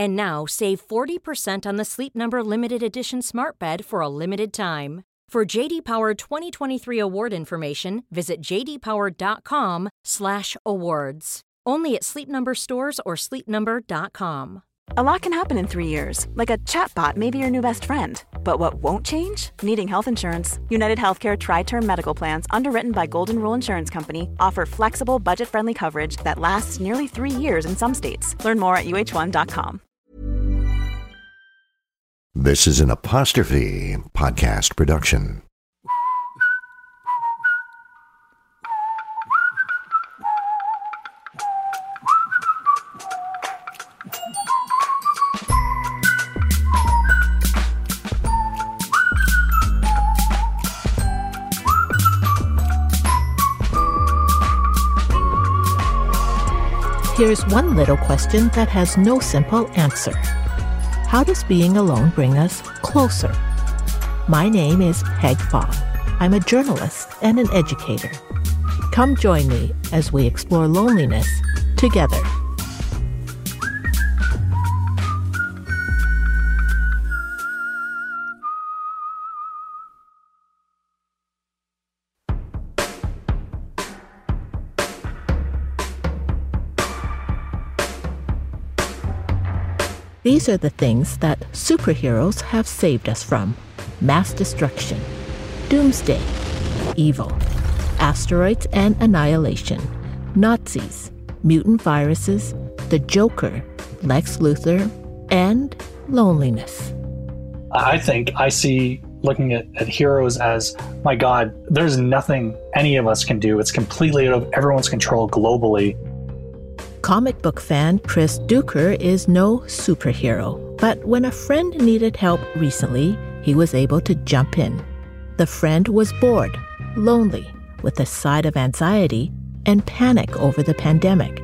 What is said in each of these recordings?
And now save 40% on the Sleep Number limited edition Smart Bed for a limited time. For JD Power 2023 award information, visit jdpower.com/awards. Only at Sleep Number stores or sleepnumber.com. A lot can happen in three years, like a chatbot may be your new best friend. But what won't change? Needing health insurance. United Healthcare Tri Term Medical Plans, underwritten by Golden Rule Insurance Company, offer flexible, budget friendly coverage that lasts nearly three years in some states. Learn more at uh1.com. This is an apostrophe podcast production. Here's one little question that has no simple answer. How does being alone bring us closer? My name is Peg. I'm a journalist and an educator. Come join me as we explore loneliness together. These are the things that superheroes have saved us from mass destruction, doomsday, evil, asteroids and annihilation, Nazis, mutant viruses, the Joker, Lex Luthor, and loneliness. I think I see looking at, at heroes as my God, there's nothing any of us can do. It's completely out of everyone's control globally. Comic book fan Chris Duker is no superhero, but when a friend needed help recently, he was able to jump in. The friend was bored, lonely, with a side of anxiety and panic over the pandemic.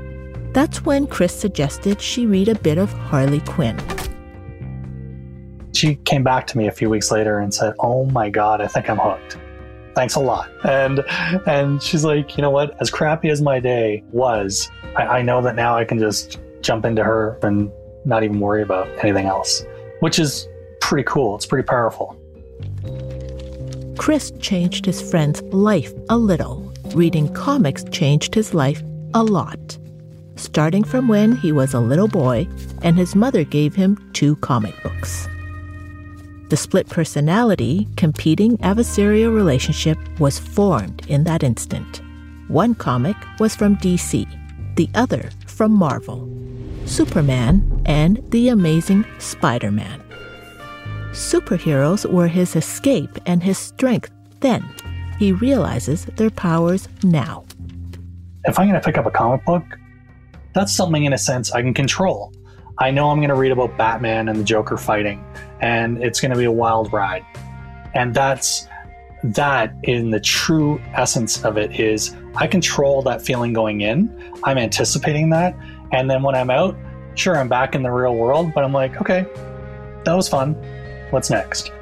That's when Chris suggested she read a bit of Harley Quinn. She came back to me a few weeks later and said, "Oh my God, I think I'm hooked." Thanks a lot. And and she's like, you know what? As crappy as my day was, I, I know that now I can just jump into her and not even worry about anything else, which is pretty cool. It's pretty powerful. Chris changed his friend's life a little. Reading comics changed his life a lot. Starting from when he was a little boy and his mother gave him two comic books. The split personality, competing adversarial relationship was formed in that instant. One comic was from DC, the other from Marvel Superman and the Amazing Spider Man. Superheroes were his escape and his strength then. He realizes their powers now. If I'm going to pick up a comic book, that's something in a sense I can control. I know I'm going to read about Batman and the Joker fighting, and it's going to be a wild ride. And that's that in the true essence of it is I control that feeling going in. I'm anticipating that. And then when I'm out, sure, I'm back in the real world, but I'm like, okay, that was fun. What's next?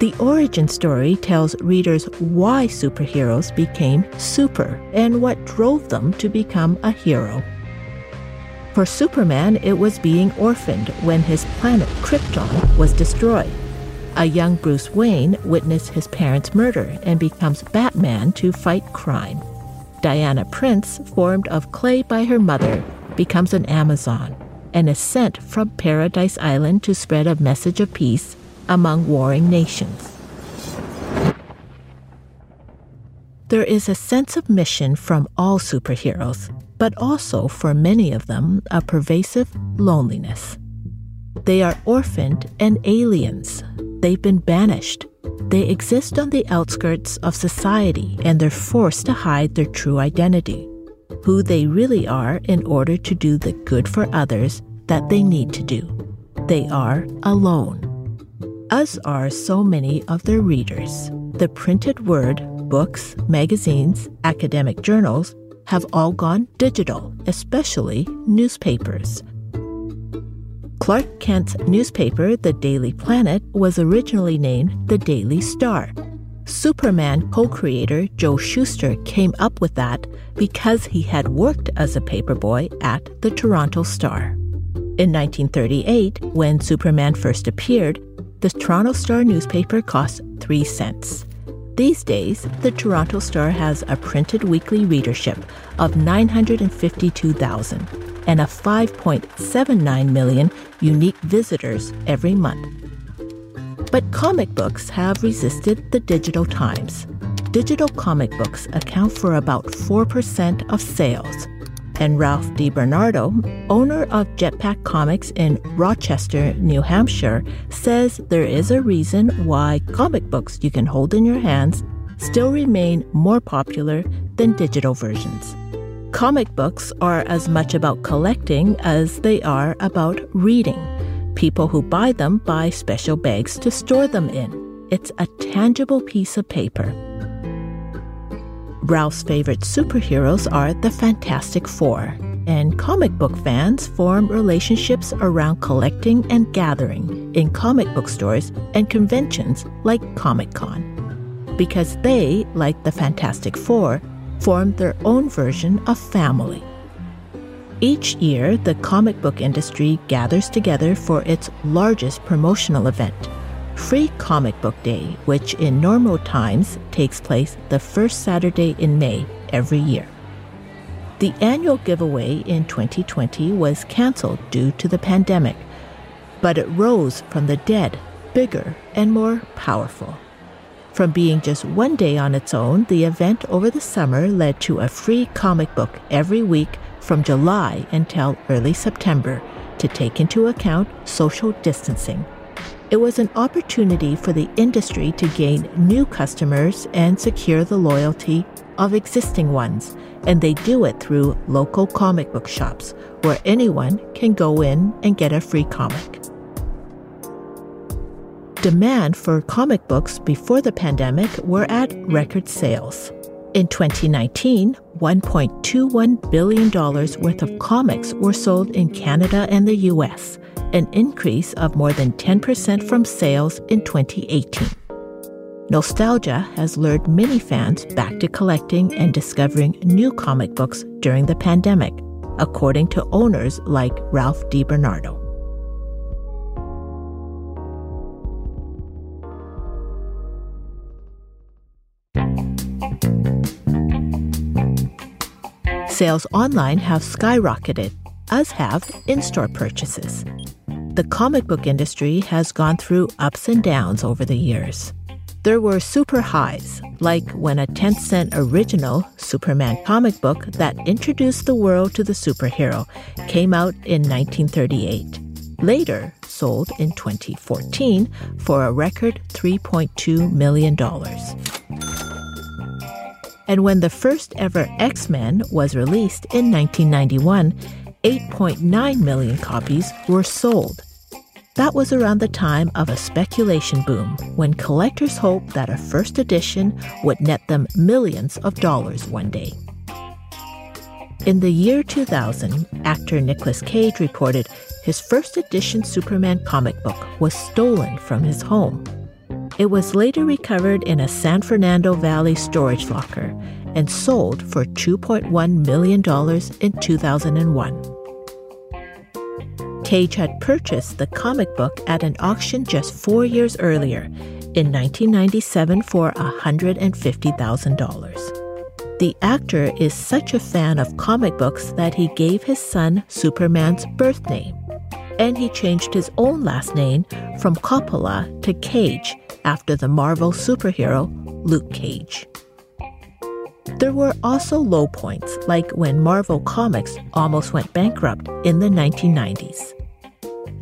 The origin story tells readers why superheroes became super and what drove them to become a hero. For Superman, it was being orphaned when his planet Krypton was destroyed. A young Bruce Wayne witnesses his parents' murder and becomes Batman to fight crime. Diana Prince, formed of clay by her mother, becomes an Amazon and is sent from Paradise Island to spread a message of peace among warring nations. There is a sense of mission from all superheroes, but also for many of them, a pervasive loneliness. They are orphaned and aliens. They've been banished they exist on the outskirts of society and they're forced to hide their true identity, who they really are in order to do the good for others that they need to do. They are alone. As are so many of their readers. The printed word, books, magazines, academic journals have all gone digital, especially newspapers. Clark Kent's newspaper, The Daily Planet, was originally named The Daily Star. Superman co creator Joe Shuster came up with that because he had worked as a paperboy at the Toronto Star. In 1938, when Superman first appeared, the Toronto Star newspaper cost 3 cents. These days, the Toronto Star has a printed weekly readership of 952,000 and a 5.79 million unique visitors every month. But comic books have resisted the digital times. Digital comic books account for about 4% of sales. And Ralph DiBernardo, owner of Jetpack Comics in Rochester, New Hampshire, says there is a reason why comic books you can hold in your hands still remain more popular than digital versions. Comic books are as much about collecting as they are about reading. People who buy them buy special bags to store them in. It's a tangible piece of paper. Ralph's favorite superheroes are the Fantastic Four, and comic book fans form relationships around collecting and gathering in comic book stores and conventions like Comic Con. Because they, like the Fantastic Four, formed their own version of family. Each year, the comic book industry gathers together for its largest promotional event, Free Comic Book Day, which in normal times takes place the first Saturday in May every year. The annual giveaway in 2020 was canceled due to the pandemic, but it rose from the dead, bigger and more powerful. From being just one day on its own, the event over the summer led to a free comic book every week from July until early September to take into account social distancing. It was an opportunity for the industry to gain new customers and secure the loyalty of existing ones, and they do it through local comic book shops where anyone can go in and get a free comic demand for comic books before the pandemic were at record sales. In 2019, $1.21 billion worth of comics were sold in Canada and the US, an increase of more than 10% from sales in 2018. Nostalgia has lured many fans back to collecting and discovering new comic books during the pandemic, according to owners like Ralph DiBernardo. Sales online have skyrocketed, as have in store purchases. The comic book industry has gone through ups and downs over the years. There were super highs, like when a 10 cent original Superman comic book that introduced the world to the superhero came out in 1938. Later, sold in 2014 for a record $3.2 million. And when the first ever X Men was released in 1991, 8.9 million copies were sold. That was around the time of a speculation boom when collectors hoped that a first edition would net them millions of dollars one day. In the year 2000, actor Nicolas Cage reported his first edition Superman comic book was stolen from his home. It was later recovered in a San Fernando Valley storage locker and sold for $2.1 million in 2001. Cage had purchased the comic book at an auction just four years earlier, in 1997, for $150,000. The actor is such a fan of comic books that he gave his son Superman's birth name. And he changed his own last name from Coppola to Cage after the Marvel superhero Luke Cage. There were also low points, like when Marvel Comics almost went bankrupt in the 1990s.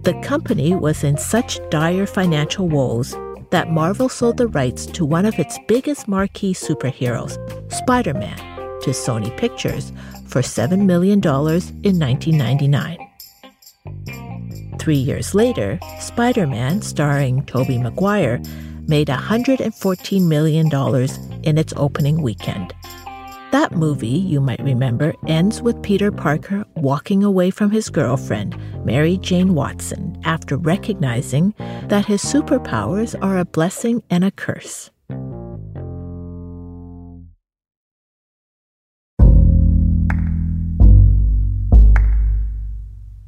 The company was in such dire financial woes that Marvel sold the rights to one of its biggest marquee superheroes, Spider Man, to Sony Pictures for $7 million in 1999. Three years later, Spider Man, starring Tobey Maguire, made $114 million in its opening weekend. That movie, you might remember, ends with Peter Parker walking away from his girlfriend, Mary Jane Watson, after recognizing that his superpowers are a blessing and a curse.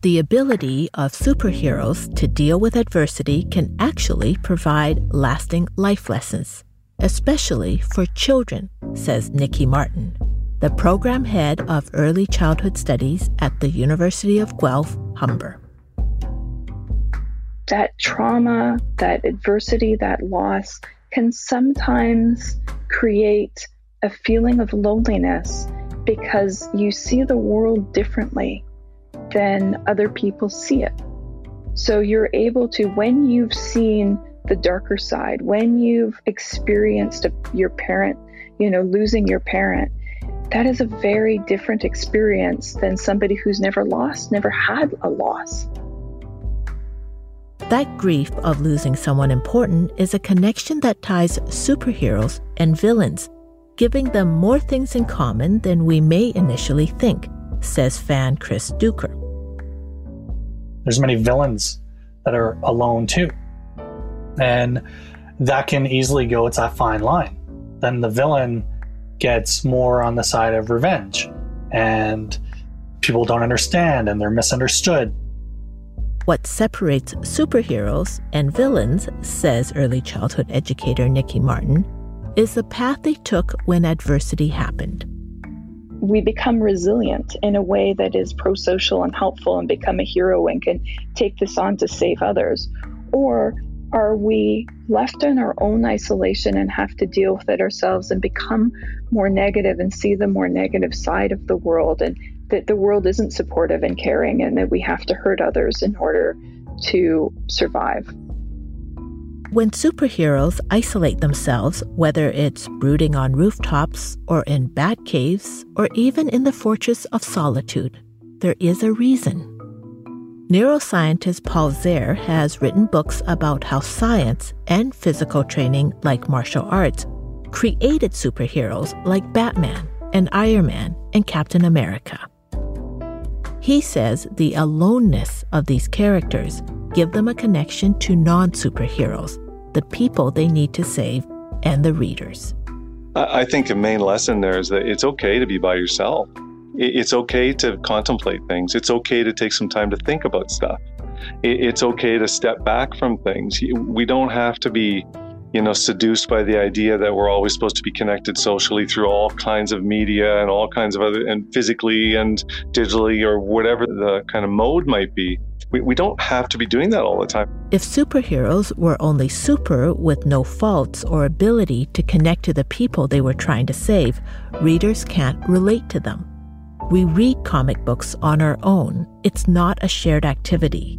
The ability of superheroes to deal with adversity can actually provide lasting life lessons especially for children, says Nikki Martin, the program head of early childhood studies at the University of Guelph, Humber. That trauma, that adversity, that loss can sometimes create a feeling of loneliness because you see the world differently than other people see it. So you're able to, when you've seen the darker side, when you've experienced a, your parent, you know, losing your parent, that is a very different experience than somebody who's never lost, never had a loss. That grief of losing someone important is a connection that ties superheroes and villains, giving them more things in common than we may initially think, says fan Chris Duker. There's many villains that are alone too. And that can easily go, it's that fine line. Then the villain gets more on the side of revenge, and people don't understand and they're misunderstood. What separates superheroes and villains, says early childhood educator Nikki Martin, is the path they took when adversity happened. We become resilient in a way that is pro social and helpful and become a hero and can take this on to save others. Or are we left in our own isolation and have to deal with it ourselves and become more negative and see the more negative side of the world and that the world isn't supportive and caring and that we have to hurt others in order to survive? When superheroes isolate themselves, whether it's brooding on rooftops or in bat caves or even in the fortress of solitude, there is a reason. Neuroscientist Paul Zehr has written books about how science and physical training, like martial arts, created superheroes like Batman and Iron Man and Captain America. He says the aloneness of these characters give them a connection to non-superheroes, the people they need to save, and the readers. I think the main lesson there is that it's okay to be by yourself it's okay to contemplate things. It's okay to take some time to think about stuff. It's okay to step back from things. We don't have to be, you know, seduced by the idea that we're always supposed to be connected socially through all kinds of media and all kinds of other, and physically and digitally or whatever the kind of mode might be. We, we don't have to be doing that all the time. If superheroes were only super with no faults or ability to connect to the people they were trying to save, readers can't relate to them. We read comic books on our own, it's not a shared activity.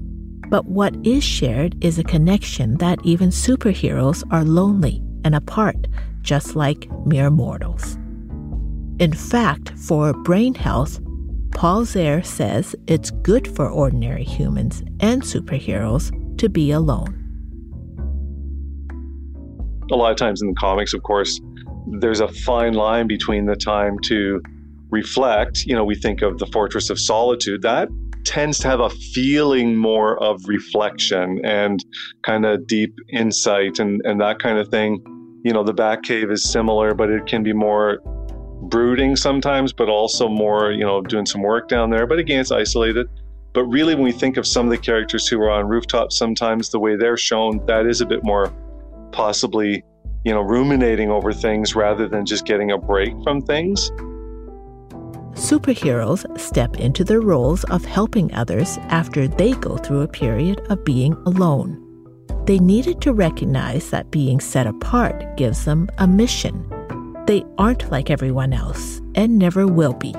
But what is shared is a connection that even superheroes are lonely and apart, just like mere mortals. In fact, for brain health, Paul Zehr says it's good for ordinary humans and superheroes to be alone. A lot of times in the comics, of course, there's a fine line between the time to reflect, you know, we think of the Fortress of Solitude, that tends to have a feeling more of reflection and kind of deep insight and, and that kind of thing. You know, the bat cave is similar, but it can be more brooding sometimes, but also more, you know, doing some work down there. But again, it's isolated. But really, when we think of some of the characters who are on rooftops, sometimes the way they're shown, that is a bit more possibly, you know, ruminating over things rather than just getting a break from things. Superheroes step into their roles of helping others after they go through a period of being alone. They needed to recognize that being set apart gives them a mission. They aren't like everyone else and never will be.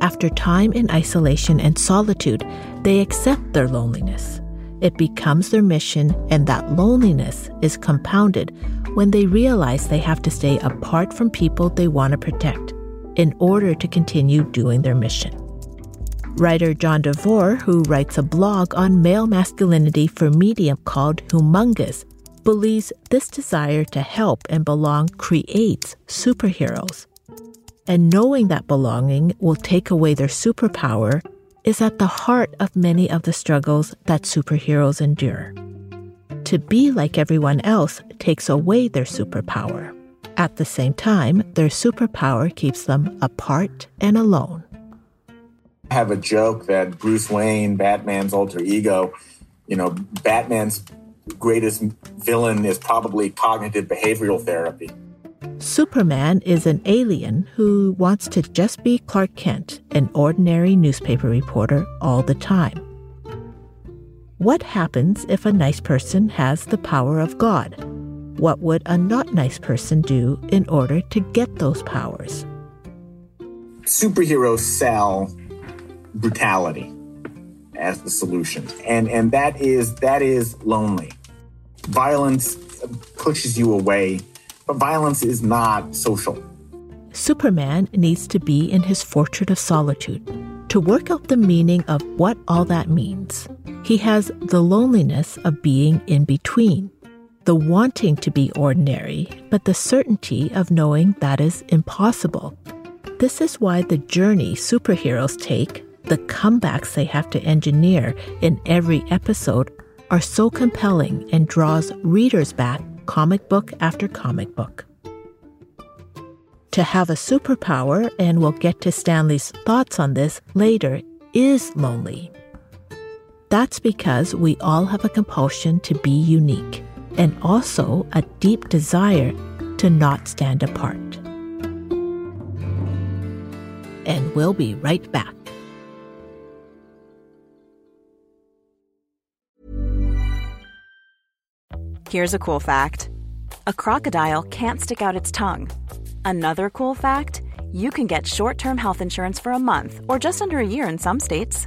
After time in isolation and solitude, they accept their loneliness. It becomes their mission, and that loneliness is compounded when they realize they have to stay apart from people they want to protect in order to continue doing their mission. Writer John DeVore, who writes a blog on male masculinity for Medium called Humungus, believes this desire to help and belong creates superheroes and knowing that belonging will take away their superpower is at the heart of many of the struggles that superheroes endure. To be like everyone else takes away their superpower. At the same time, their superpower keeps them apart and alone. I have a joke that Bruce Wayne, Batman's alter ego, you know, Batman's greatest villain is probably cognitive behavioral therapy. Superman is an alien who wants to just be Clark Kent, an ordinary newspaper reporter, all the time. What happens if a nice person has the power of God? What would a not nice person do in order to get those powers? Superheroes sell brutality as the solution. And and that is that is lonely. Violence pushes you away but violence is not social. Superman needs to be in his fortress of solitude to work out the meaning of what all that means. He has the loneliness of being in between, the wanting to be ordinary, but the certainty of knowing that is impossible. This is why the journey superheroes take, the comebacks they have to engineer in every episode, are so compelling and draws readers back comic book after comic book. To have a superpower, and we'll get to Stan Lee's thoughts on this later, is lonely. That's because we all have a compulsion to be unique and also a deep desire to not stand apart. And we'll be right back. Here's a cool fact a crocodile can't stick out its tongue. Another cool fact you can get short term health insurance for a month or just under a year in some states.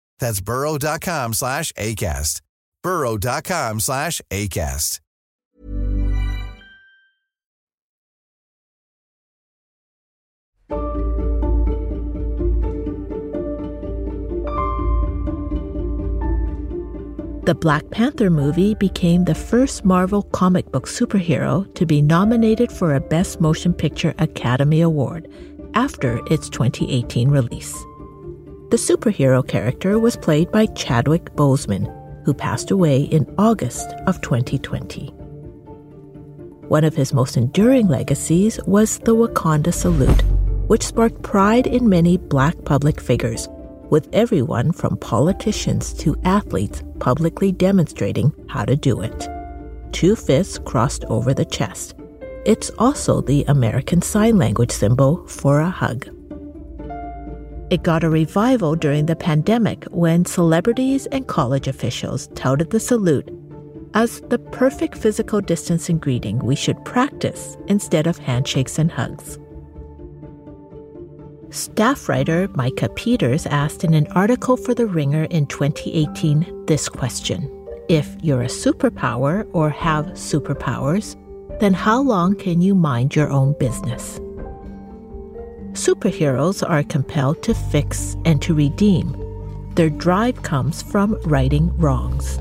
That's burrow.com slash ACAST. Burrow.com slash ACAST. The Black Panther movie became the first Marvel comic book superhero to be nominated for a Best Motion Picture Academy Award after its 2018 release. The superhero character was played by Chadwick Boseman, who passed away in August of 2020. One of his most enduring legacies was the Wakanda salute, which sparked pride in many black public figures, with everyone from politicians to athletes publicly demonstrating how to do it. Two fists crossed over the chest. It's also the American Sign Language symbol for a hug. It got a revival during the pandemic when celebrities and college officials touted the salute as the perfect physical distancing greeting we should practice instead of handshakes and hugs. Staff writer Micah Peters asked in an article for The Ringer in 2018 this question If you're a superpower or have superpowers, then how long can you mind your own business? Superheroes are compelled to fix and to redeem. Their drive comes from righting wrongs.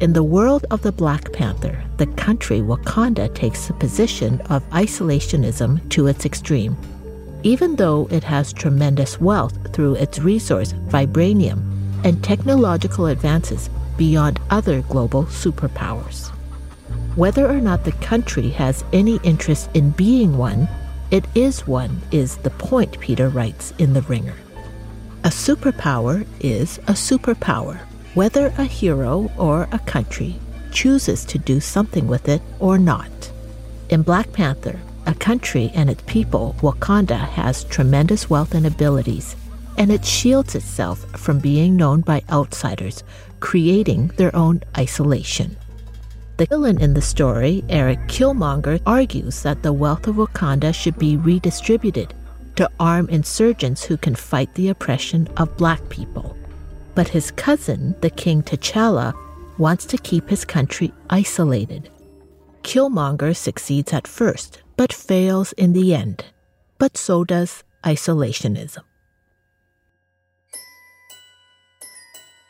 In the world of the Black Panther, the country Wakanda takes the position of isolationism to its extreme. Even though it has tremendous wealth through its resource, vibranium, and technological advances beyond other global superpowers. Whether or not the country has any interest in being one it is one, is the point, Peter writes in The Ringer. A superpower is a superpower, whether a hero or a country chooses to do something with it or not. In Black Panther, a country and its people, Wakanda has tremendous wealth and abilities, and it shields itself from being known by outsiders, creating their own isolation. The villain in the story, Eric Killmonger, argues that the wealth of Wakanda should be redistributed to arm insurgents who can fight the oppression of black people. But his cousin, the King T'Challa, wants to keep his country isolated. Killmonger succeeds at first, but fails in the end. But so does isolationism.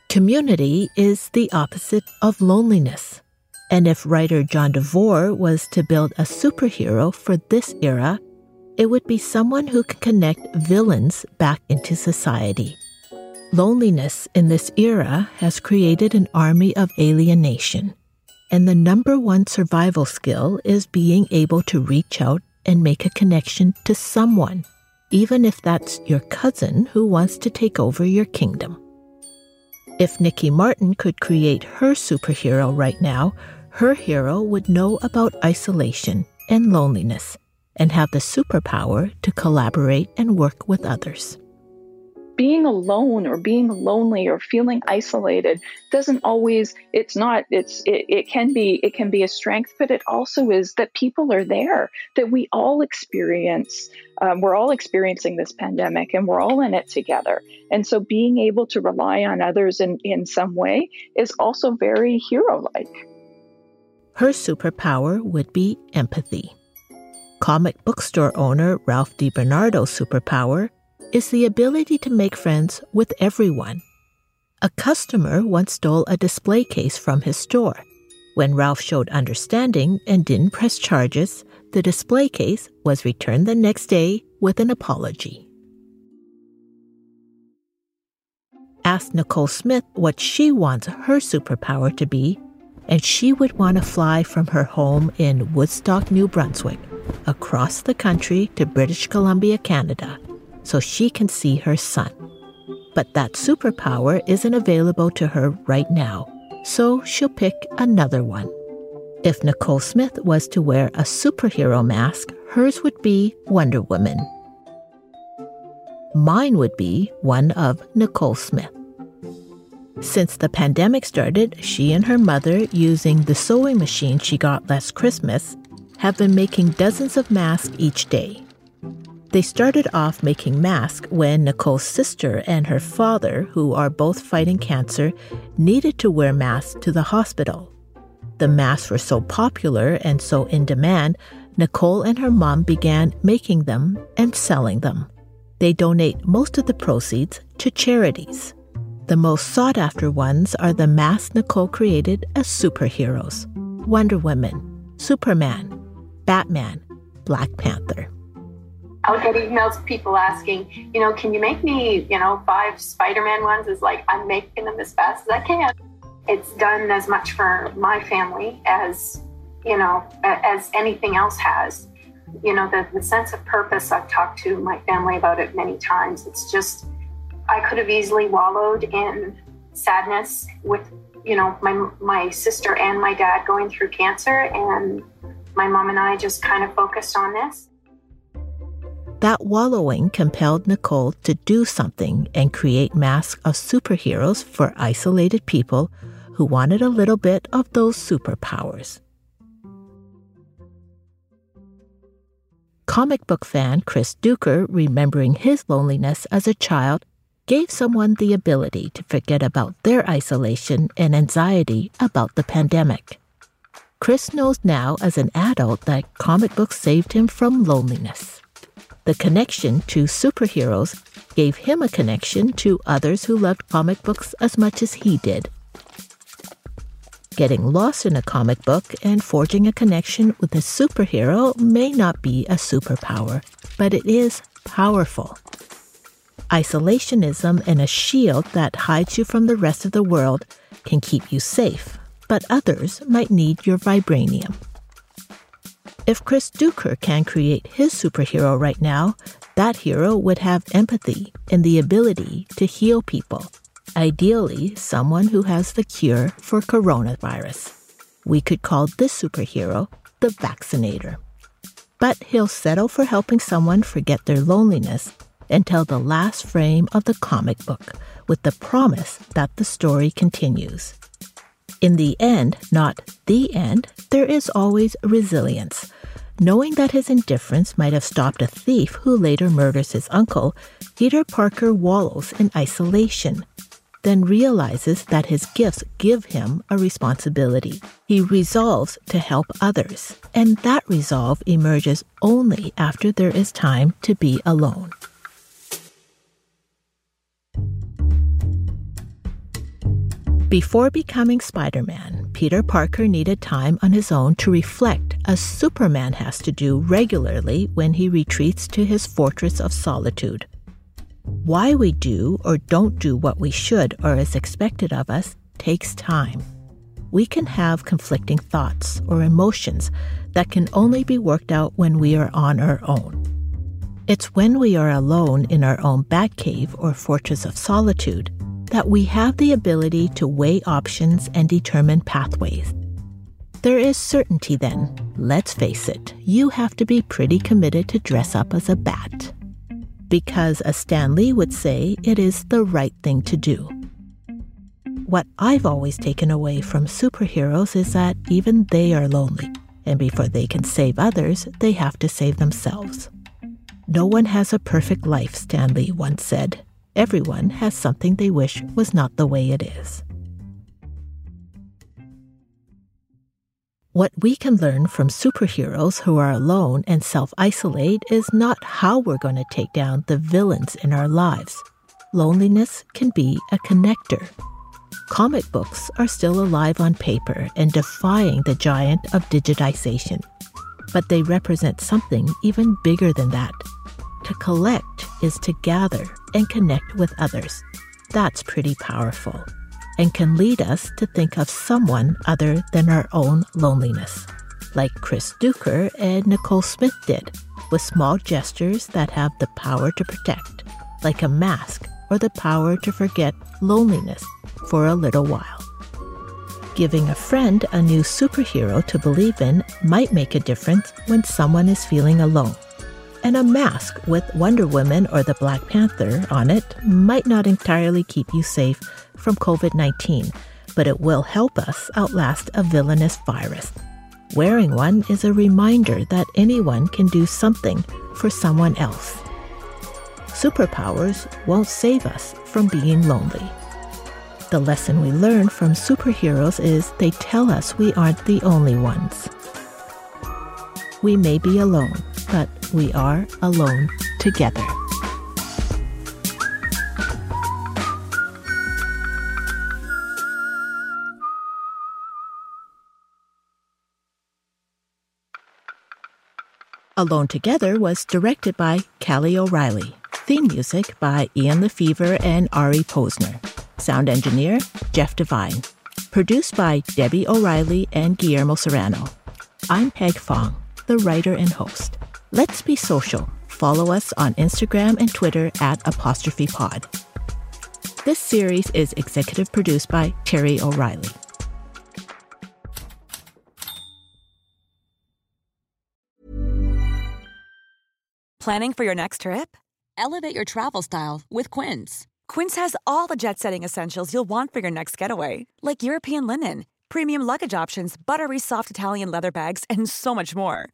Community is the opposite of loneliness. And if writer John DeVore was to build a superhero for this era, it would be someone who could connect villains back into society. Loneliness in this era has created an army of alienation, and the number one survival skill is being able to reach out and make a connection to someone, even if that's your cousin who wants to take over your kingdom. If Nikki Martin could create her superhero right now, her hero would know about isolation and loneliness and have the superpower to collaborate and work with others. Being alone or being lonely or feeling isolated doesn't always it's not it's it, it can be it can be a strength but it also is that people are there that we all experience um, we're all experiencing this pandemic and we're all in it together and so being able to rely on others in in some way is also very hero like her superpower would be empathy. Comic book store owner Ralph DiBernardo's superpower is the ability to make friends with everyone. A customer once stole a display case from his store. When Ralph showed understanding and didn't press charges, the display case was returned the next day with an apology. Ask Nicole Smith what she wants her superpower to be, and she would want to fly from her home in Woodstock, New Brunswick, across the country to British Columbia, Canada, so she can see her son. But that superpower isn't available to her right now, so she'll pick another one. If Nicole Smith was to wear a superhero mask, hers would be Wonder Woman. Mine would be one of Nicole Smith. Since the pandemic started, she and her mother, using the sewing machine she got last Christmas, have been making dozens of masks each day. They started off making masks when Nicole's sister and her father, who are both fighting cancer, needed to wear masks to the hospital. The masks were so popular and so in demand, Nicole and her mom began making them and selling them. They donate most of the proceeds to charities. The most sought after ones are the masks Nicole created as superheroes Wonder Woman, Superman, Batman, Black Panther. I'll get emails people asking, you know, can you make me, you know, five Spider Man ones? Is like, I'm making them as fast as I can. It's done as much for my family as, you know, as anything else has. You know, the, the sense of purpose, I've talked to my family about it many times. It's just, I could have easily wallowed in sadness with, you know, my, my sister and my dad going through cancer. And my mom and I just kind of focused on this. That wallowing compelled Nicole to do something and create masks of superheroes for isolated people who wanted a little bit of those superpowers. Comic book fan Chris Duker, remembering his loneliness as a child, gave someone the ability to forget about their isolation and anxiety about the pandemic. Chris knows now as an adult that comic books saved him from loneliness. The connection to superheroes gave him a connection to others who loved comic books as much as he did. Getting lost in a comic book and forging a connection with a superhero may not be a superpower, but it is powerful. Isolationism and a shield that hides you from the rest of the world can keep you safe, but others might need your vibranium. If Chris Duker can create his superhero right now, that hero would have empathy and the ability to heal people ideally someone who has the cure for coronavirus. We could call this superhero the vaccinator. But he'll settle for helping someone forget their loneliness until the last frame of the comic book with the promise that the story continues. In the end, not the end, there is always resilience. Knowing that his indifference might have stopped a thief who later murders his uncle, Peter Parker wallows in isolation, then realizes that his gifts give him a responsibility. He resolves to help others, and that resolve emerges only after there is time to be alone. Before becoming Spider Man, Peter Parker needed time on his own to reflect, as Superman has to do regularly when he retreats to his fortress of solitude. Why we do or don't do what we should or is expected of us takes time. We can have conflicting thoughts or emotions that can only be worked out when we are on our own. It's when we are alone in our own Batcave or fortress of solitude that we have the ability to weigh options and determine pathways. There is certainty then. Let's face it, you have to be pretty committed to dress up as a bat because, as Stan Lee would say, it is the right thing to do. What I've always taken away from superheroes is that even they are lonely, and before they can save others, they have to save themselves. No one has a perfect life, Stan Lee once said. Everyone has something they wish was not the way it is. What we can learn from superheroes who are alone and self isolate is not how we're going to take down the villains in our lives. Loneliness can be a connector. Comic books are still alive on paper and defying the giant of digitization. But they represent something even bigger than that. To collect is to gather and connect with others. That's pretty powerful and can lead us to think of someone other than our own loneliness, like Chris Duker and Nicole Smith did, with small gestures that have the power to protect, like a mask or the power to forget loneliness for a little while. Giving a friend a new superhero to believe in might make a difference when someone is feeling alone. And a mask with Wonder Woman or the Black Panther on it might not entirely keep you safe from COVID 19, but it will help us outlast a villainous virus. Wearing one is a reminder that anyone can do something for someone else. Superpowers won't save us from being lonely. The lesson we learn from superheroes is they tell us we aren't the only ones. We may be alone, but we are alone together. Alone Together was directed by Callie O'Reilly. Theme music by Ian Lefevre and Ari Posner. Sound engineer Jeff Devine. Produced by Debbie O'Reilly and Guillermo Serrano. I'm Peg Fong, the writer and host. Let's be social. Follow us on Instagram and Twitter at apostrophe pod. This series is executive produced by Terry O'Reilly. Planning for your next trip? Elevate your travel style with Quince. Quince has all the jet setting essentials you'll want for your next getaway, like European linen, premium luggage options, buttery soft Italian leather bags, and so much more.